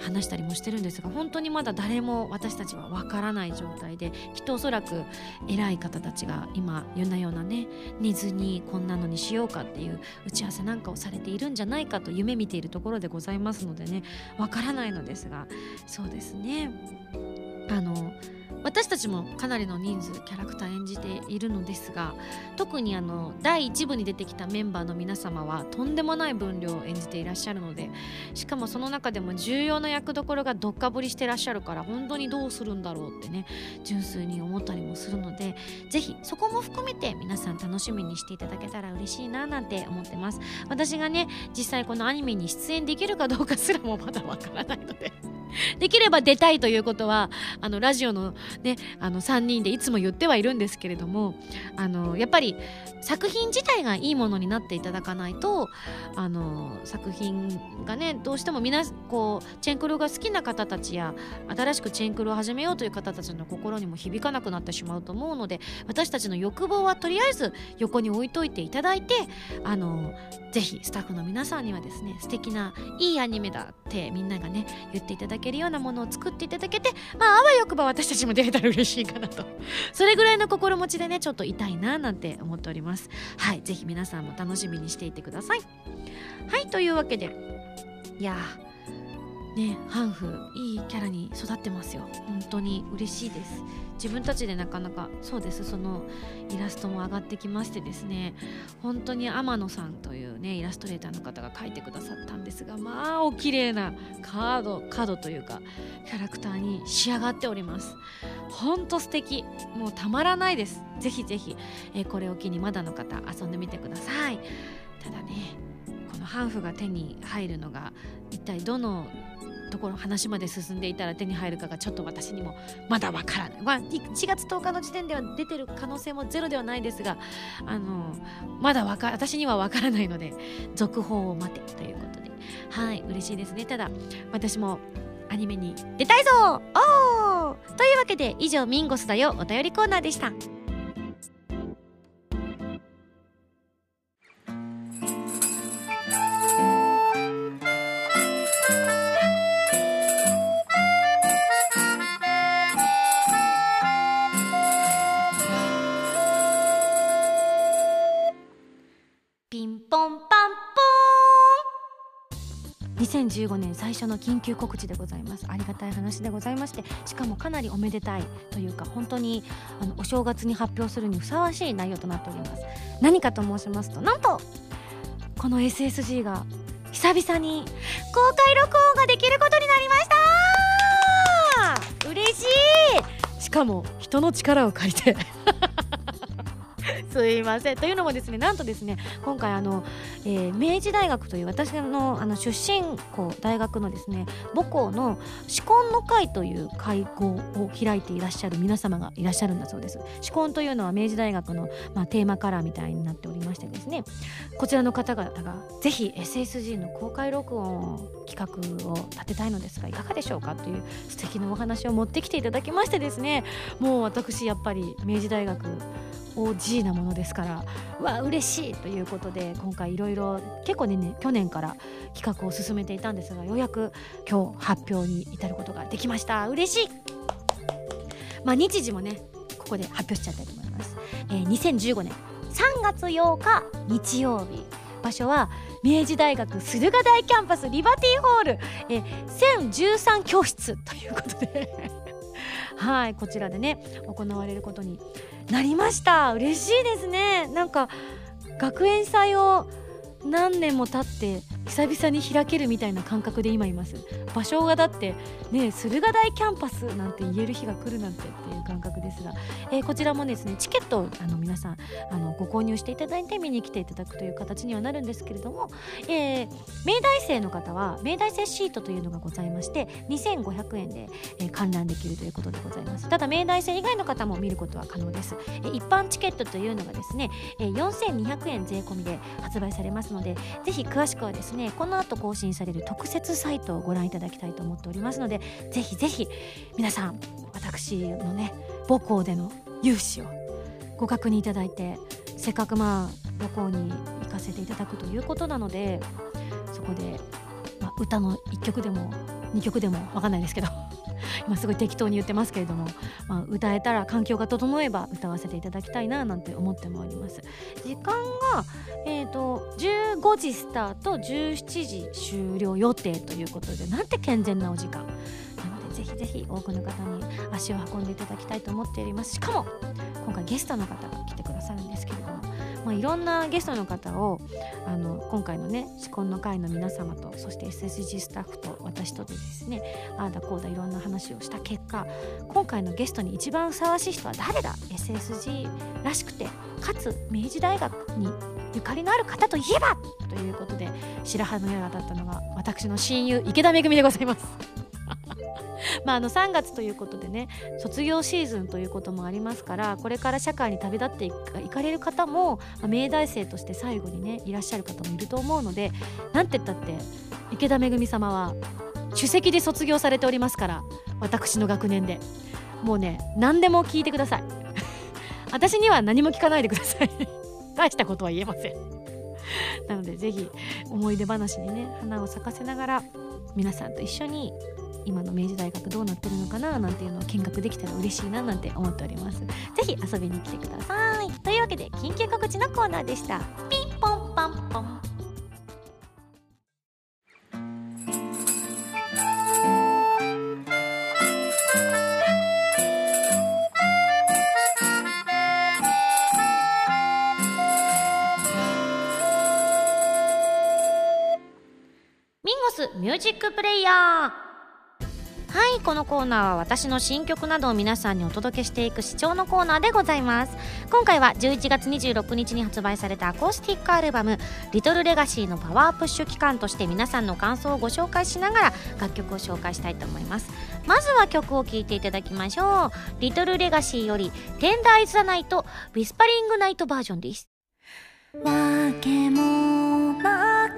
話したりもしてるんですが本当にまだ誰も私たちはわからない状態できっとおそらく偉い方たちが今夜なようなね寝ずにこんなのにしようかっていう打ち合わせなんかをされているんじゃないかと夢見ているところでございますのでねわからないのですがそうですね。あの私たちもかなりの人数キャラクター演じているのですが特にあの第1部に出てきたメンバーの皆様はとんでもない分量を演じていらっしゃるのでしかもその中でも重要な役どころがどっかぶりしてらっしゃるから本当にどうするんだろうってね純粋に思ったりもするのでぜひそこも含めて皆さん楽しみにしていただけたら嬉しいななんて思ってます。私がね実際このアニメに出演できるかどうかすらもまだわからないので。できれば出たいということはあのラジオの,、ね、あの3人でいつも言ってはいるんですけれどもあのやっぱり作品自体がいいものになっていただかないとあの作品がねどうしても皆こうチェンクロが好きな方たちや新しくチェンクロを始めようという方たちの心にも響かなくなってしまうと思うので私たちの欲望はとりあえず横に置いといていただいてあのぜひスタッフの皆さんにはですね素敵ないいアニメだってみんながね言っていただけるようなものを作っていただけてまああわよくば私たちも出れたら嬉しいかなと。それぐらいの心持ちでねちょっと痛いななんて思っております。はい是非皆さんも楽しみにしていてください。はいというわけでいやねハンフいいキャラに育ってますよ。本当に嬉しいです。自分たちでなかなかそうです。そのイラストも上がってきましてですね。本当に天野さんというねイラストレーターの方が描いてくださったんですがまあお綺麗なカードカードというかキャラクターに仕上がっております。ほんと素敵。もうたまらないです。ぜひぜひ、えー、これを機にまだの方遊んでみてください。ただねこのハンフが手に入るのが一体どのところ話まで進んでいたら手に入るかがちょっと私にもまだわからない、まあ、1月10日の時点では出てる可能性もゼロではないですがあのまだわか私にはわからないので続報を待てということで。はい嬉しいですね。ただ私もアニメに出たいぞ!おー!というわけで以上ミンゴスだよお便りコーナーでした。2015年最初の緊急告知でございます。ありがたい話でございましてしかもかなりおめでたいというか本当にあのお正月に発表するにふさわしい内容となっております。何かと申しますとなんとこの SSG が久々に公開録音ができることになりました。嬉しい。しかも人の力を借りて。すいません。というのもですねなんとですね今回あの、えー、明治大学という私のあの出身校大学のですね母校の紫根の会という会合を開いていらっしゃる皆様がいらっしゃるんだそうです。紫根というのは明治大学の、まあ、テーマカラーみたいになっておりましてですねこちらの方々がぜひ SSG の公開録音企画を立てたいのですがいかがでしょうかという素敵なお話を持ってきていただきましてですねもう私やっぱり明治大学 OG なものものですからわあ嬉しいということで今回いろいろ結構ねね去年から企画を進めていたんですがようやく今日発表に至ることができました。嬉しい!まあ日時もねここで発表しちゃったいと思います、えー、2015年3月8日日曜日。場所は明治大学駿河台キャンパスリバティホール、えー、1013教室ということで。はいこちらでね行われることになりました。嬉しいですね。なんか学園祭を何年も経って久々に開けるみたいな感覚で今います。場所がだってね駿河台キャンパスなんて言える日が来るなんてっていう感覚ですが、えー、こちらもですねチケットをあの皆さんあのご購入していただいて見に来ていただくという形にはなるんですけれども、えー、明大生の方は明大生シートというのがございまして2500円で、えー、観覧できるということでございます。ただ明大生以外の方も見ることは可能です、えー、一般チケットというのがですね、えー、4200円税込みで発売されますのでぜひ詳しくはですねねこの後更新される特設サイトをご覧いただきたいと思っておりますのでぜひぜひ皆さん私のね母校での融資をご確認いただいてせっかくまあ母校に行かせていただくということなのでそこで、まあ、歌の1曲でも2曲でも分かんないですけど今すごい適当に言ってますけれども、まあ、歌えたら環境が整えば歌わせていただきたいななんて思ってもおります。時間が、えーと、15時スタート17時終了予定ということでなんて健全なお時間。なのでぜひぜひ多くの方に足を運んでいただきたいと思っております。しかも今回ゲストの方が来てくださるんですけれどもまあ、いろんなゲストの方をあの今回のね「至根の会」の皆様とそして SSG スタッフと私とでですねああだこうだいろんな話をした結果今回のゲストに一番ふさわしい人は誰だ？SSG らしくてかつ明治大学にゆかりのある方といえば？ということで白羽の矢が当たったのが私の親友池田めぐみでございます。まあ、あの3月ということでね卒業シーズンということもありますからこれから社会に旅立っていかれる方も、まあ、明大生として最後にねいらっしゃる方もいると思うのでなんて言ったって池田めぐみ様は首席で卒業されておりますから私の学年で。もうね何でも聞いてください。私には何も聞かないでください。大したことは言えません。なのでぜひ思い出話にね花を咲かせながら皆さんと一緒に今の明治大学どうなってるのかななんていうのを見学できたら嬉しいななんて思っております。ぜひ遊びに来てください。というわけで緊急告知のコーナーでした。ピンポンパンポン。ミンゴスミュージックプレイヤー。はいこのコーナーは私の新曲などを皆さんにお届けしていく視聴のコーナーでございます。今回は11月26日に発売されたアコースティックアルバム「リトルレガシーのパワープッシュ期間として皆さんの感想をご紹介しながら楽曲を紹介したいと思います。まずは曲を聴いていただきましょう。リトルレガシーより「テンダーイズ・ザ・ナイト」ウィスパリング・ナイトバージョンです。わけもな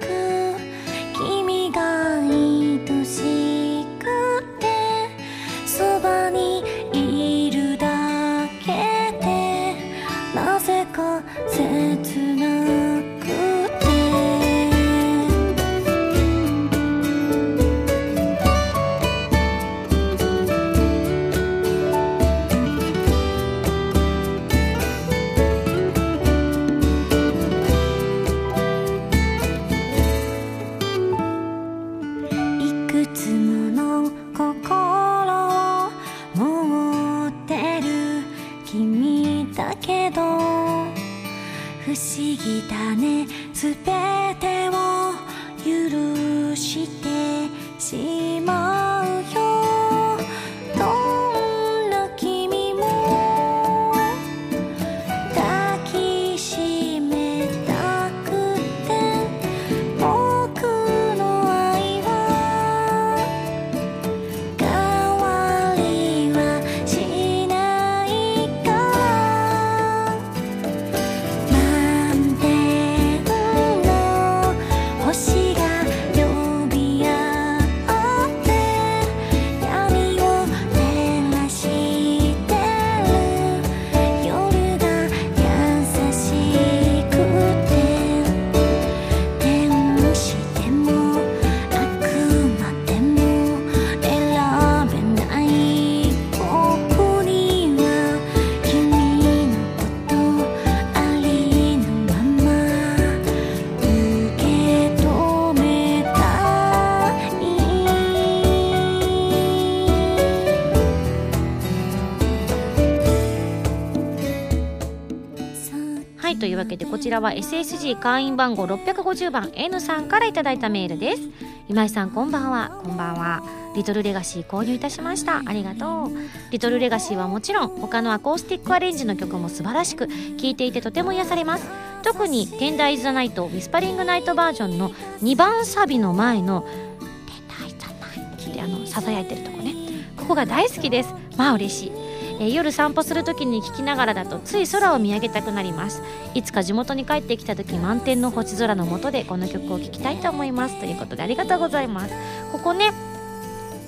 わけでこちらは SSG 会員番号650番 N さんからいただいたメールです。今井さんこんばんは。こんばんは。リトルレガシー購入いたしました。ありがとう。リトルレガシーはもちろん他のアコースティックアレンジの曲も素晴らしく聴いていてとても癒されます。特に「テンダーイズ・ザ・ナイト」ウィスパリング・ナイトバージョンの2番サビの前の「テンダーイズ・ザ・ナイト」ってあのささやいてるとこね。ここが大好きです。まあ嬉しいえー夜散歩する時に聞きながらだとつい空を見上げたくなります。いつか地元に帰ってきた時満天の星空の下でこの曲を聴きたいと思います。ということでありがとうございます。ここね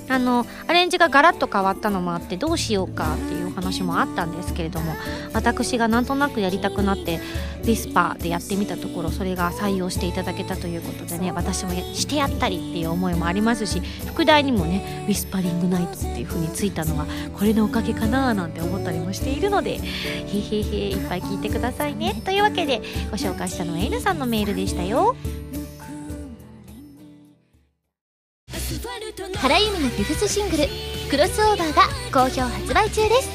あのアレンジがガラッと変わったのもあってどうしようかっていうお話もあったんですけれども私がなんとなくやりたくなってビスパーでやってみたところそれが採用していただけたということでね私もしてやったりっていう思いもありますし副題にもねウィスパリングナイトっていう風についたのはこれのおかげかななんて思ったりもしているのでへへへいっぱい聞いてくださいね。というわけでご紹介したのは N さんのメールでしたよ。原由美のフィフスシングル「クロスオーバー」が好評発売中です。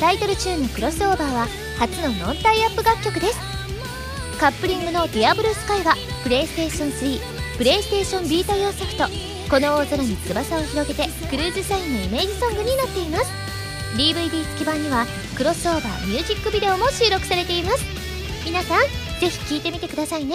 タイトルチューンの「クロスオーバー」は初のノンタイアップ楽曲です。カップリングの「ディアブルスカイはプレイステーション3プレイステーションビータ用ソフト「この大空に翼を広げて」クルーズサインのイメージソングになっています。DVD 付き版にはクロスオーバーミュージックビデオも収録されています。皆さんぜひ聴いてみてくださいね。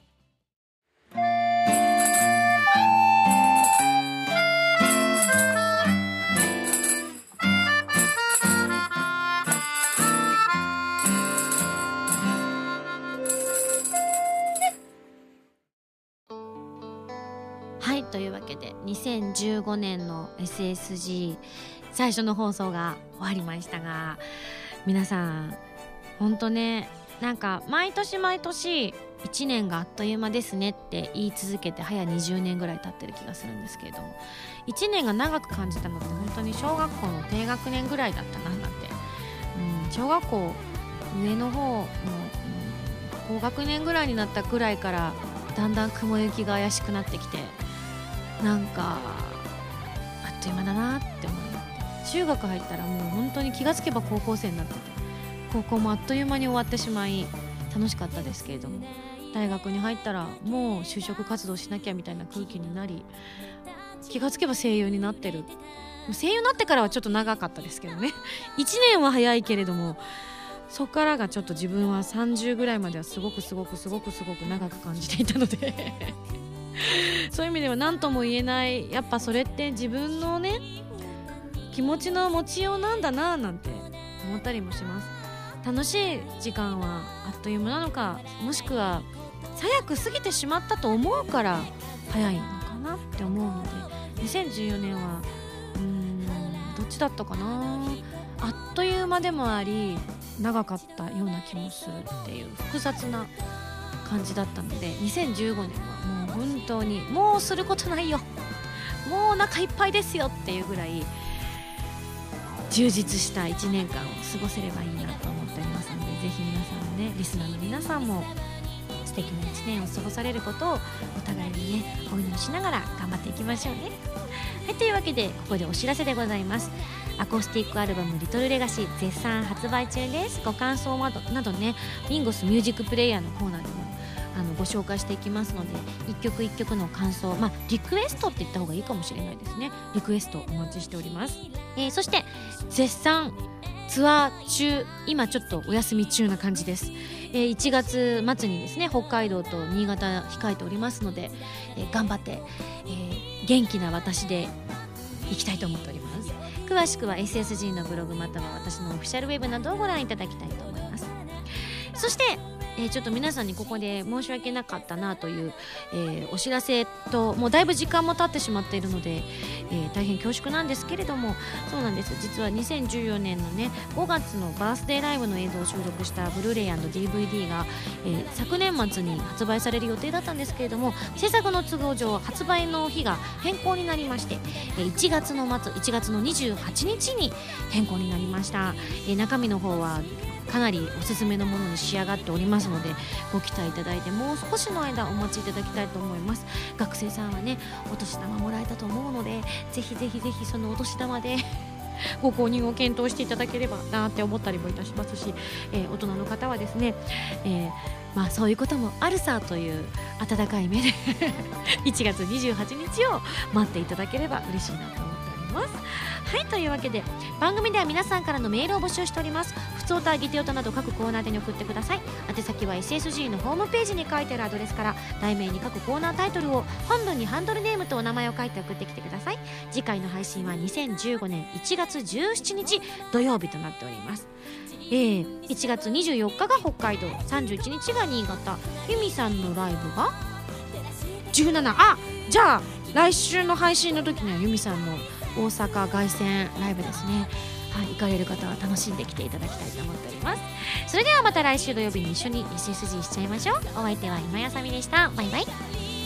というわけで2015年の SSG 最初の放送が終わりましたが皆さん本当ねなんか毎年毎年1年があっという間ですねって言い続けて早20年ぐらい経ってる気がするんですけれども1年が長く感じたのって本当に小学校の低学年ぐらいだったななんて、うん、小学校上の方の、うん、高学年ぐらいになったくらいからだんだん雲行きが怪しくなってきてなんかあっという間だなって思って。中学入ったらもう本当に気がつけば高校生になってて。高校もあっという間に終わってしまい楽しかったですけれども。大学に入ったらもう就職活動しなきゃみたいな空気になり気がつけば声優になってる。声優になってからはちょっと長かったですけどね。1年は早いけれどもそこからがちょっと自分は30ぐらいまではすごくすごくすごくすごく長く感じていたので。そういう意味では何とも言えないやっぱそれって自分のね気持ちの持ちようなんだななんて思ったりもします。楽しい時間はあっという間なのかもしくは早く過ぎてしまったと思うから早いのかなって思うので2014年はうーんどっちだったかな？あっという間でもあり長かったような気もするっていう複雑な感じだったので2015年はもう本当にもうすることないよ。もうお腹いっぱいですよっていうぐらい充実した1年間を過ごせればいいなと思っておりますのでぜひ皆さんねリスナーの皆さんも素敵な1年を過ごされることをお互いにねお祈りしながら頑張っていきましょうね。はいというわけでここでお知らせでございます。アコースティックアルバム「リトルレガシー絶賛発売中です。ご感想などなどねミンゴスミュージックプレイヤーのコーナーでもあのご紹介していきますので一曲一曲の感想まあリクエストって言った方がいいかもしれないですね。リクエストお待ちしております、えー、そして絶賛ツアー中今ちょっとお休み中な感じです、えー、1月末にですね北海道と新潟控えておりますので、えー、頑張って、えー、元気な私でいきたいと思っております。詳しくは SSG のブログまたは私のオフィシャルウェブなどをご覧いただきたいと思います。そしてえ、ちょっと皆さんにここで申し訳なかったなという、えー、お知らせともうだいぶ時間も経ってしまっているので、え、大変恐縮なんですけれどもそうなんです。実は2014年のね5月のバースデーライブの映像を収録したブルーレイ &DVD が、え昨年末に発売される予定だったんですけれども制作の都合上発売の日が変更になりまして、え1月の末1月の28日に変更になりました、え中身の方はかなりおすすめのものに仕上がっておりますのでご期待いただいてもう少しの間お待ちいただきたいと思います学生さんはねお年玉もらえたと思うのでぜひぜひぜひそのお年玉で ご購入を検討していただければなって思ったりもいたしますし、えー、大人の方はですね、えー、まあ、そういうこともあるさという温かい目で 1月28日を待っていただければ嬉しいなと思っております。はいというわけで番組では皆さんからのメールを募集しております。普通歌ギテオタなど各コーナーでに送ってください。宛先は SSG のホームページに書いてあるアドレスから題名に各コーナータイトルを本文にハンドルネームとお名前を書いて送ってきてください。次回の配信は2015年1月17日土曜日となっております。えー、1月24日が北海道31日が新潟。由美さんのライブが？17あじゃあ来週の配信の時には由美さんの大阪凱旋ライブですね。はい、行かれる方は楽しんできていただきたいと思っております。それではまた来週土曜日に一緒に SSG しちゃいましょう。お相手は今やさみでした。バイバイ。